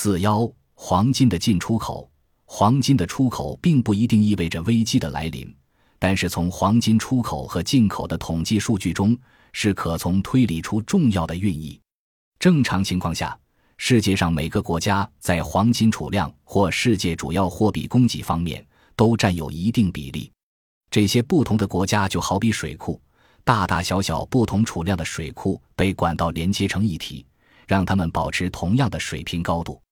四幺黄金的进出口，黄金的出口并不一定意味着危机的来临，但是从黄金出口和进口的统计数据中是可从推理出重要的寓意。正常情况下，世界上每个国家在黄金储量或世界主要货币供给方面都占有一定比例。这些不同的国家就好比水库，大大小小不同储量的水库被管道连接成一体，让它们保持同样的水平高度。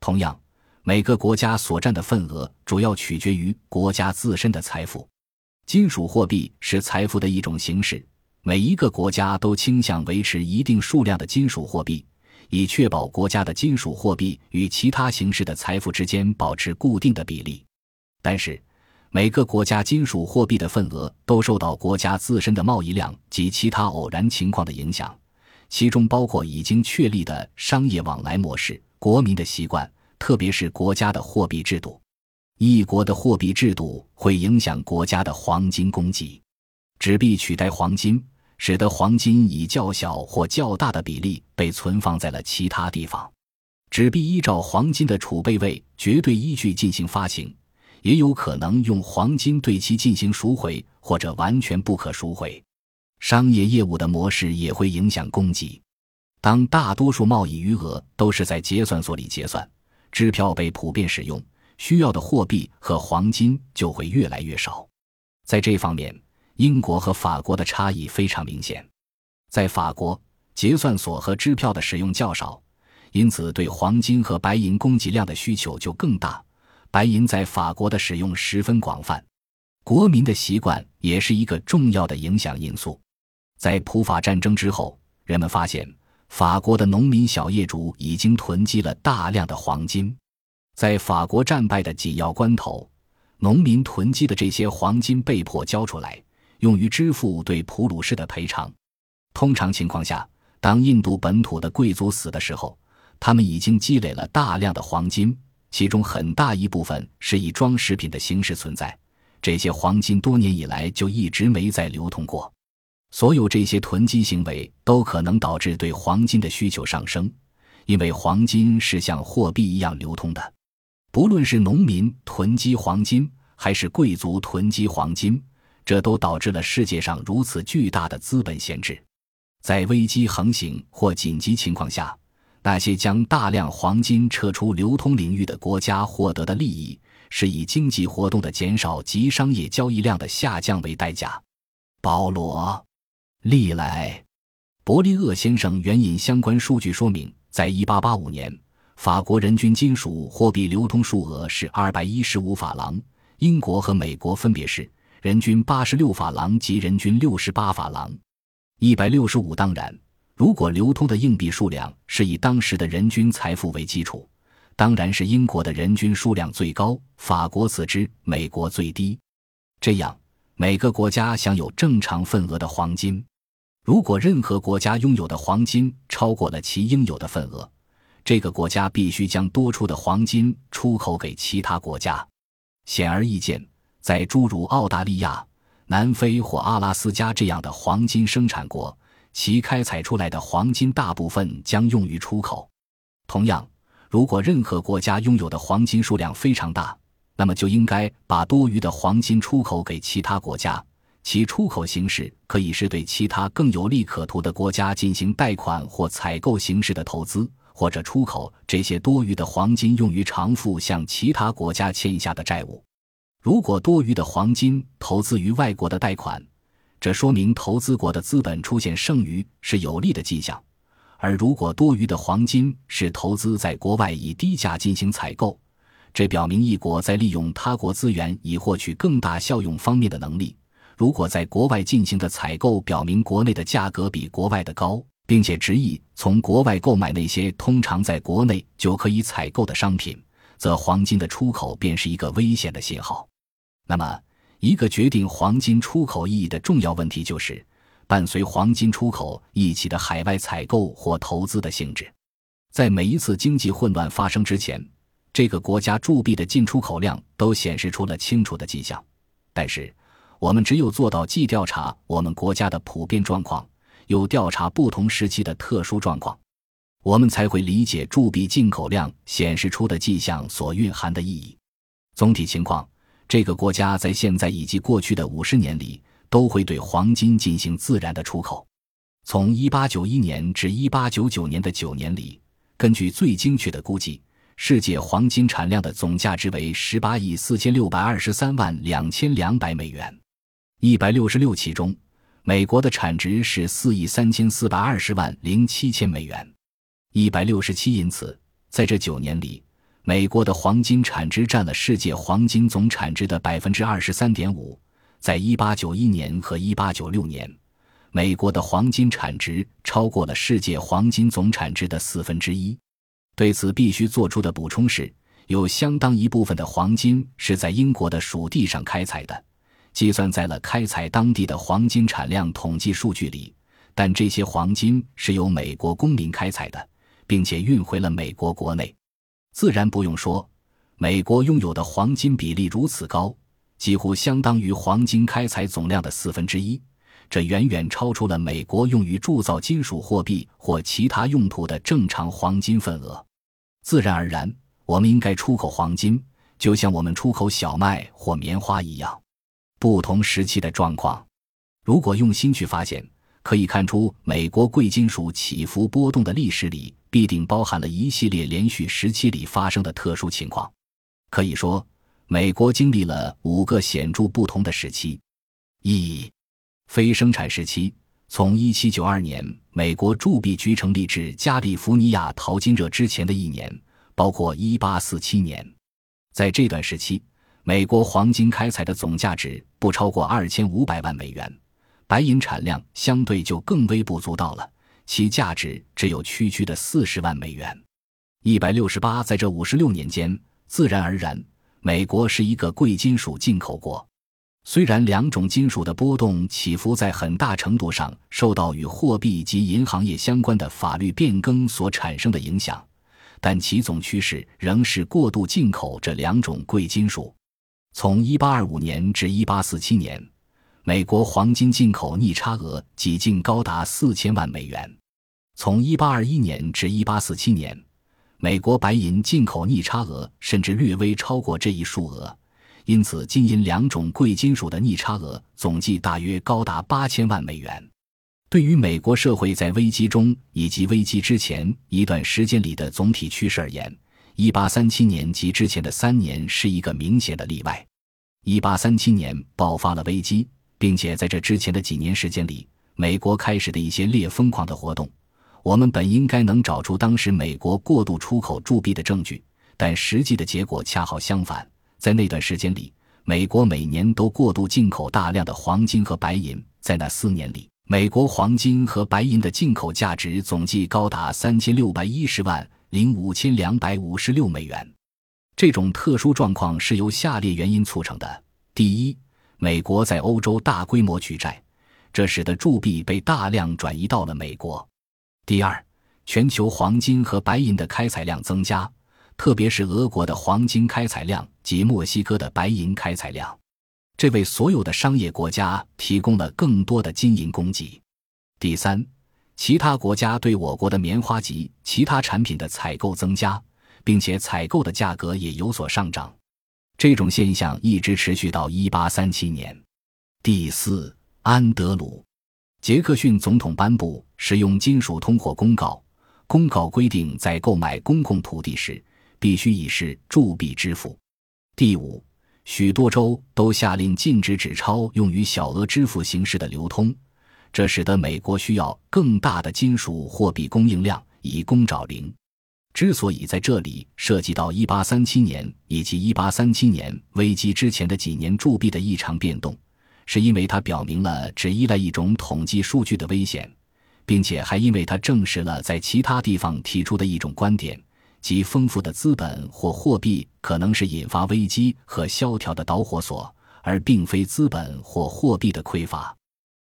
同样，每个国家所占的份额主要取决于国家自身的财富。金属货币是财富的一种形式，每一个国家都倾向维持一定数量的金属货币，以确保国家的金属货币与其他形式的财富之间保持固定的比例。但是，每个国家金属货币的份额都受到国家自身的贸易量及其他偶然情况的影响，其中包括已经确立的商业往来模式。国民的习惯，特别是国家的货币制度，一国的货币制度会影响国家的黄金供给。纸币取代黄金，使得黄金以较小或较大的比例被存放在了其他地方。纸币依照黄金的储备位绝对依据进行发行，也有可能用黄金对其进行赎回，或者完全不可赎回。商业业务的模式也会影响供给。当大多数贸易余额都是在结算所里结算，支票被普遍使用，需要的货币和黄金就会越来越少。在这方面，英国和法国的差异非常明显。在法国，结算所和支票的使用较少，因此对黄金和白银供给量的需求就更大。白银在法国的使用十分广泛，国民的习惯也是一个重要的影响因素。在普法战争之后，人们发现。法国的农民小业主已经囤积了大量的黄金，在法国战败的紧要关头，农民囤积的这些黄金被迫交出来，用于支付对普鲁士的赔偿。通常情况下，当印度本土的贵族死的时候，他们已经积累了大量的黄金，其中很大一部分是以装饰品的形式存在。这些黄金多年以来就一直没再流通过。所有这些囤积行为都可能导致对黄金的需求上升，因为黄金是像货币一样流通的。不论是农民囤积黄金，还是贵族囤积黄金，这都导致了世界上如此巨大的资本限制。在危机横行或紧急情况下，那些将大量黄金撤出流通领域的国家获得的利益，是以经济活动的减少及商业交易量的下降为代价。保罗。历来，伯利厄先生援引相关数据说明，在1885年，法国人均金属货币流通数额是215法郎，英国和美国分别是人均86法郎及人均68法郎。165当然，如果流通的硬币数量是以当时的人均财富为基础，当然是英国的人均数量最高，法国次之，美国最低。这样。每个国家享有正常份额的黄金。如果任何国家拥有的黄金超过了其应有的份额，这个国家必须将多出的黄金出口给其他国家。显而易见，在诸如澳大利亚、南非或阿拉斯加这样的黄金生产国，其开采出来的黄金大部分将用于出口。同样，如果任何国家拥有的黄金数量非常大，那么就应该把多余的黄金出口给其他国家，其出口形式可以是对其他更有利可图的国家进行贷款或采购形式的投资，或者出口这些多余的黄金用于偿付向其他国家欠下的债务。如果多余的黄金投资于外国的贷款，这说明投资国的资本出现剩余是有利的迹象；而如果多余的黄金是投资在国外以低价进行采购，这表明一国在利用他国资源以获取更大效用方面的能力。如果在国外进行的采购表明国内的价格比国外的高，并且执意从国外购买那些通常在国内就可以采购的商品，则黄金的出口便是一个危险的信号。那么，一个决定黄金出口意义的重要问题就是，伴随黄金出口一起的海外采购或投资的性质。在每一次经济混乱发生之前。这个国家铸币的进出口量都显示出了清楚的迹象，但是我们只有做到既调查我们国家的普遍状况，又调查不同时期的特殊状况。我们才会理解铸币进口量显示出的迹象所蕴含的意义。总体情况，这个国家在现在以及过去的五十年里都会对黄金进行自然的出口。从一八九一年至一八九九年的九年里，根据最精确的估计，世界黄金产量的总价值为十八亿四千六百二十三万两千两百美元。一百六十六其中，美国的产值是四亿三千四百二十万零七千美元。一百六十七，因此在这九年里，美国的黄金产值占了世界黄金总产值的百分之二十三点五。在一八九一年和一八九六年。美国的黄金产值超过了世界黄金总产值的四分之一。对此，必须做出的补充是，有相当一部分的黄金是在英国的属地上开采的，计算在了开采当地的黄金产量统计数据里。但这些黄金是由美国公民开采的，并且运回了美国国内。自然不用说，美国拥有的黄金比例如此高，几乎相当于黄金开采总量的四分之一。这远远超出了美国用于铸造金属货币或其他用途的正常黄金份额。自然而然，我们应该出口黄金，就像我们出口小麦或棉花一样。不同时期的状况，如果用心去发现，可以看出美国贵金属起伏波动的历史里，必定包含了一系列连续时期里发生的特殊情况。可以说，美国经历了五个显著不同的时期。一非生产时期，从1792年美国铸币局成立至加利福尼亚淘金热之前的一年，包括1847年。在这段时期，美国黄金开采的总价值不超过2500万美元，白银产量相对就更微不足道了，其价值只有区区的40万美元。168在这56年间，自然而然，美国是一个贵金属进口国。虽然两种金属的波动起伏在很大程度上受到与货币及银行业相关的法律变更所产生的影响，但其总趋势仍是过度进口这两种贵金属。从1825年至1847年，美国黄金进口逆差额几近高达四千万美元；从1821年至1847年，美国白银进口逆差额甚至略微超过这一数额。因此，金银两种贵金属的逆差额总计大约高达八千万美元。对于美国社会在危机中以及危机之前一段时间里的总体趋势而言，一八三七年及之前的三年是一个明显的例外。一八三七年爆发了危机，并且在这之前的几年时间里，美国开始的一些烈疯狂的活动，我们本应该能找出当时美国过度出口铸币的证据，但实际的结果恰好相反。在那段时间里，美国每年都过度进口大量的黄金和白银。在那四年里，美国黄金和白银的进口价值总计高达三千六百一十万零五千两百五十六美元。这种特殊状况是由下列原因促成的：第一，美国在欧洲大规模举债，这使得铸币被大量转移到了美国；第二，全球黄金和白银的开采量增加。特别是俄国的黄金开采量及墨西哥的白银开采量，这为所有的商业国家提供了更多的金银供给。第三，其他国家对我国的棉花及其他产品的采购增加，并且采购的价格也有所上涨。这种现象一直持续到一八三七年。第四，安德鲁·杰克逊总统颁布使用金属通货公告，公告规定在购买公共土地时。必须以是铸币支付。第五，许多州都下令禁止纸钞用于小额支付形式的流通，这使得美国需要更大的金属货币供应量以供找零。之所以在这里涉及到1837年以及1837年危机之前的几年铸币的异常变动，是因为它表明了只依赖一种统计数据的危险，并且还因为它证实了在其他地方提出的一种观点。即丰富的资本或货币可能是引发危机和萧条的导火索，而并非资本或货币的匮乏。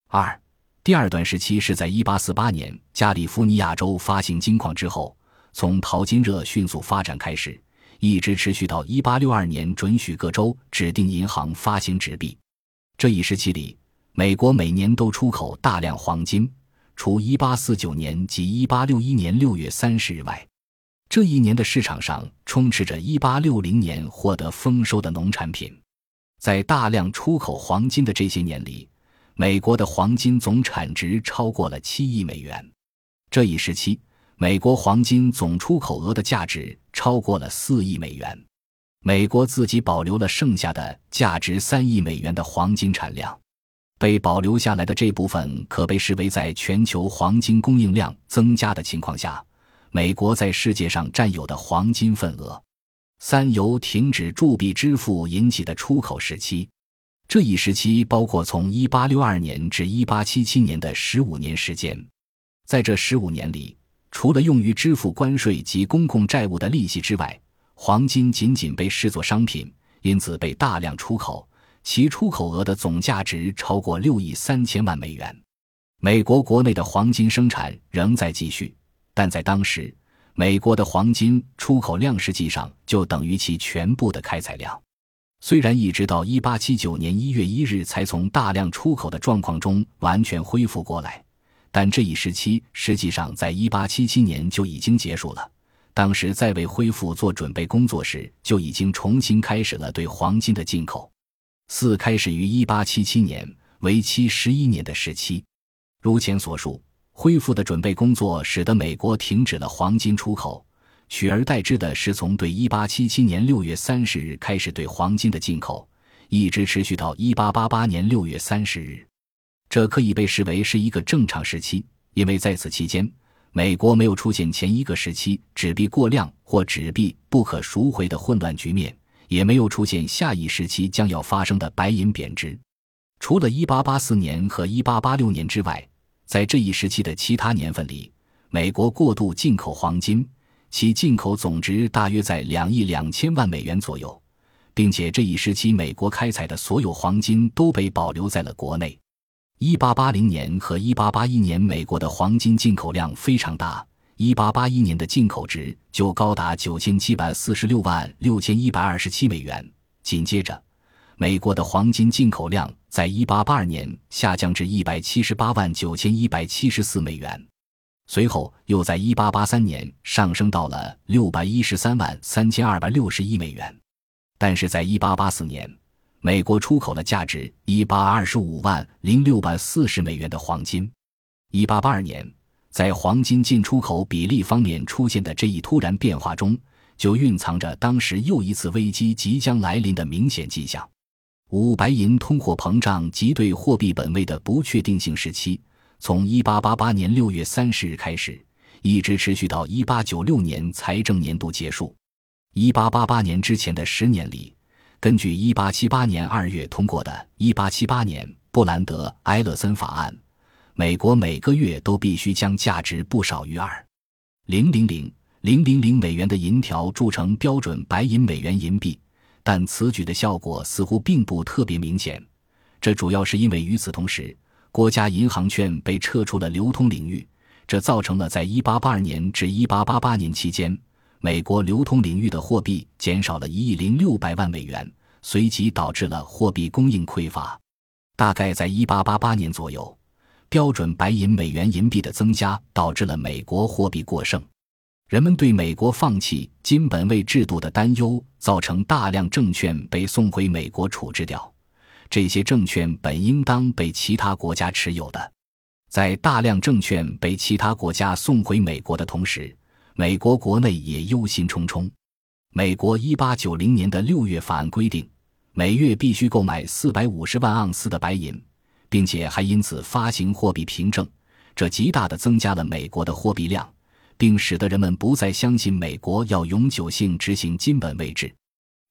二，第二段时期是在1848年加利福尼亚州发行金矿之后，从淘金热迅速发展开始，一直持续到1862年准许各州指定银行发行纸币。这一时期里，美国每年都出口大量黄金，除1849年及1861年6月30日外，这一年的市场上充斥着1860年获得丰收的农产品。在大量出口黄金的这些年里，美国的黄金总产值超过了七亿美元。这一时期，美国黄金总出口额的价值超过了四亿美元。美国自己保留了剩下的价值三亿美元的黄金产量，被保留下来的这部分可被视为在全球黄金供应量增加的情况下，美国在世界上占有的黄金份额。三由停止铸币支付引起的出口时期，这一时期包括从1862年至1877年的十五年时间。在这十五年里，除了用于支付关税及公共债务的利息之外，黄金仅仅被视作商品，因此被大量出口，其出口额的总价值超过六亿三千万美元。美国国内的黄金生产仍在继续，但在当时。美国的黄金出口量实际上就等于其全部的开采量。虽然一直到1879年1月1日才从大量出口的状况中完全恢复过来，但这一时期实际上在1877年就已经结束了。当时在为恢复做准备工作时，就已经重新开始了对黄金的进口。四开始于1877年，为期十一年的时期。如前所述。恢复的准备工作使得美国停止了黄金出口，取而代之的是从对1877年6月30日开始对黄金的进口，一直持续到1888年6月30日。这可以被视为是一个正常时期，因为在此期间，美国没有出现前一个时期纸币过量或纸币不可赎回的混乱局面，也没有出现下一时期将要发生的白银贬值。除了1884年和1886年之外。在这一时期的其他年份里，美国过度进口黄金，其进口总值大约在两亿两千万美元左右，并且这一时期美国开采的所有黄金都被保留在了国内。一八八零年和一八八一年，美国的黄金进口量非常大，一八八一年的进口值就高达九千七百四十六万六千一百二十七美元。紧接着，美国的黄金进口量在1882年下降至178万9174美元，随后又在1883年上升到了613万3261美元。但是在1884年，美国出口了价值125万0640美元的黄金。1882年，在黄金进出口比例方面出现的这一突然变化中，就蕴藏着当时又一次危机即将来临的明显迹象。五白银通货膨胀及对货币本位的不确定性时期，从1888年6月30日开始，一直持续到1896年财政年度结束。1888年之前的十年里，根据1878年2月通过的1878年布兰德埃勒森法案，美国每个月都必须将价值不少于二零零零零零零美元的银条铸成标准白银美元银币。但此举的效果似乎并不特别明显，这主要是因为与此同时，国家银行券被撤出了流通领域，这造成了在1882年至1888年期间，美国流通领域的货币减少了一亿零六百万美元，随即导致了货币供应匮乏。大概在1888年左右，标准白银美元银币的增加导致了美国货币过剩。人们对美国放弃金本位制度的担忧，造成大量证券被送回美国处置掉。这些证券本应当被其他国家持有的。在大量证券被其他国家送回美国的同时，美国国内也忧心忡忡。美国1890年的六月法案规定，每月必须购买450万盎司的白银，并且还因此发行货币凭证，这极大地增加了美国的货币量。并使得人们不再相信美国要永久性执行金本位制，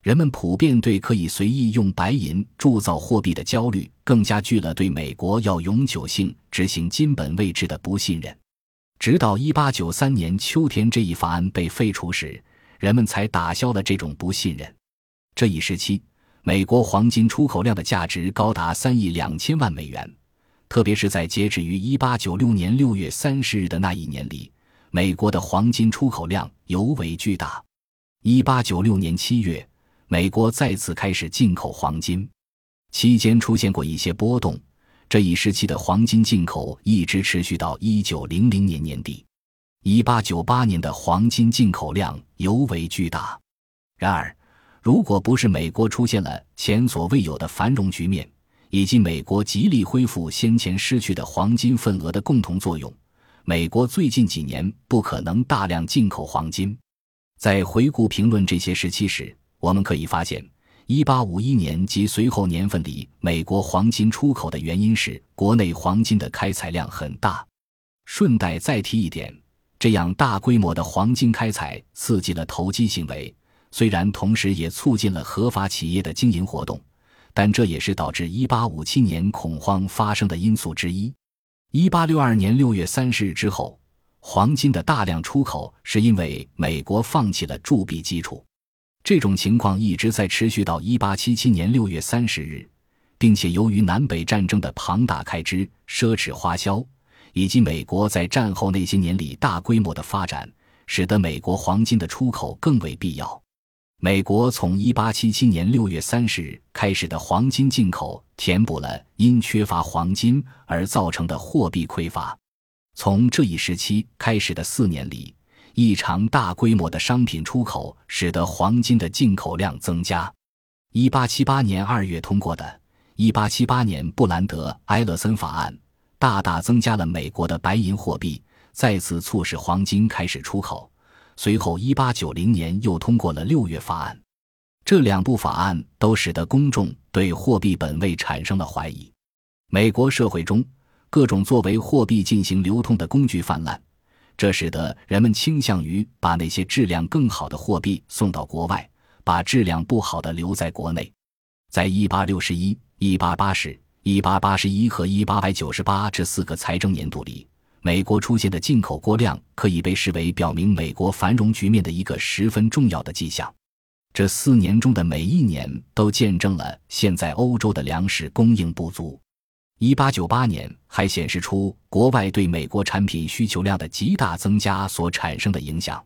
人们普遍对可以随意用白银铸造货币的焦虑，更加剧了对美国要永久性执行金本位制的不信任。直到1893年秋天这一法案被废除时，人们才打消了这种不信任。这一时期，美国黄金出口量的价值高达三亿两千万美元，特别是在截止于1896年6月30日的那一年里。美国的黄金出口量尤为巨大。一八九六年七月，美国再次开始进口黄金，期间出现过一些波动，这一时期的黄金进口一直持续到一九零零年年底。一八九八年的黄金进口量尤为巨大。然而，如果不是美国出现了前所未有的繁荣局面，以及美国极力恢复先前失去的黄金份额的共同作用，美国最近几年不可能大量进口黄金。在回顾评论这些时期时，我们可以发现，1851年及随后年份里，美国黄金出口的原因是国内黄金的开采量很大。顺带再提一点，这样大规模的黄金开采刺激了投机行为，虽然同时也促进了合法企业的经营活动。但这也是导致1857年恐慌发生的因素之一。1862年6月30日之后，黄金的大量出口是因为美国放弃了铸币基础。这种情况一直在持续到1877年6月30日，并且由于南北战争的庞大开支、奢侈花销，以及美国在战后那些年里大规模的发展，使得美国黄金的出口更为必要。美国从1877年6月30日开始的黄金进口，填补了因缺乏黄金而造成的货币匮乏。从这一时期开始的四年里，异常大规模的商品出口使得黄金的进口量增加。1878年2月通过的1878年布兰德埃勒森法案，大大增加了美国的白银货币，再次促使黄金开始出口。随后，1890年又通过了六月法案，这两部法案都使得公众对货币本位产生了怀疑。美国社会中各种作为货币进行流通的工具泛滥，这使得人们倾向于把那些质量更好的货币送到国外，把质量不好的留在国内。在1861、1880、1881和1898这四个财政年度里。美国出现的进口过量可以被视为表明美国繁荣局面的一个十分重要的迹象。这四年中的每一年都见证了现在欧洲的粮食供应不足。一八九八年还显示出国外对美国产品需求量的极大增加所产生的影响。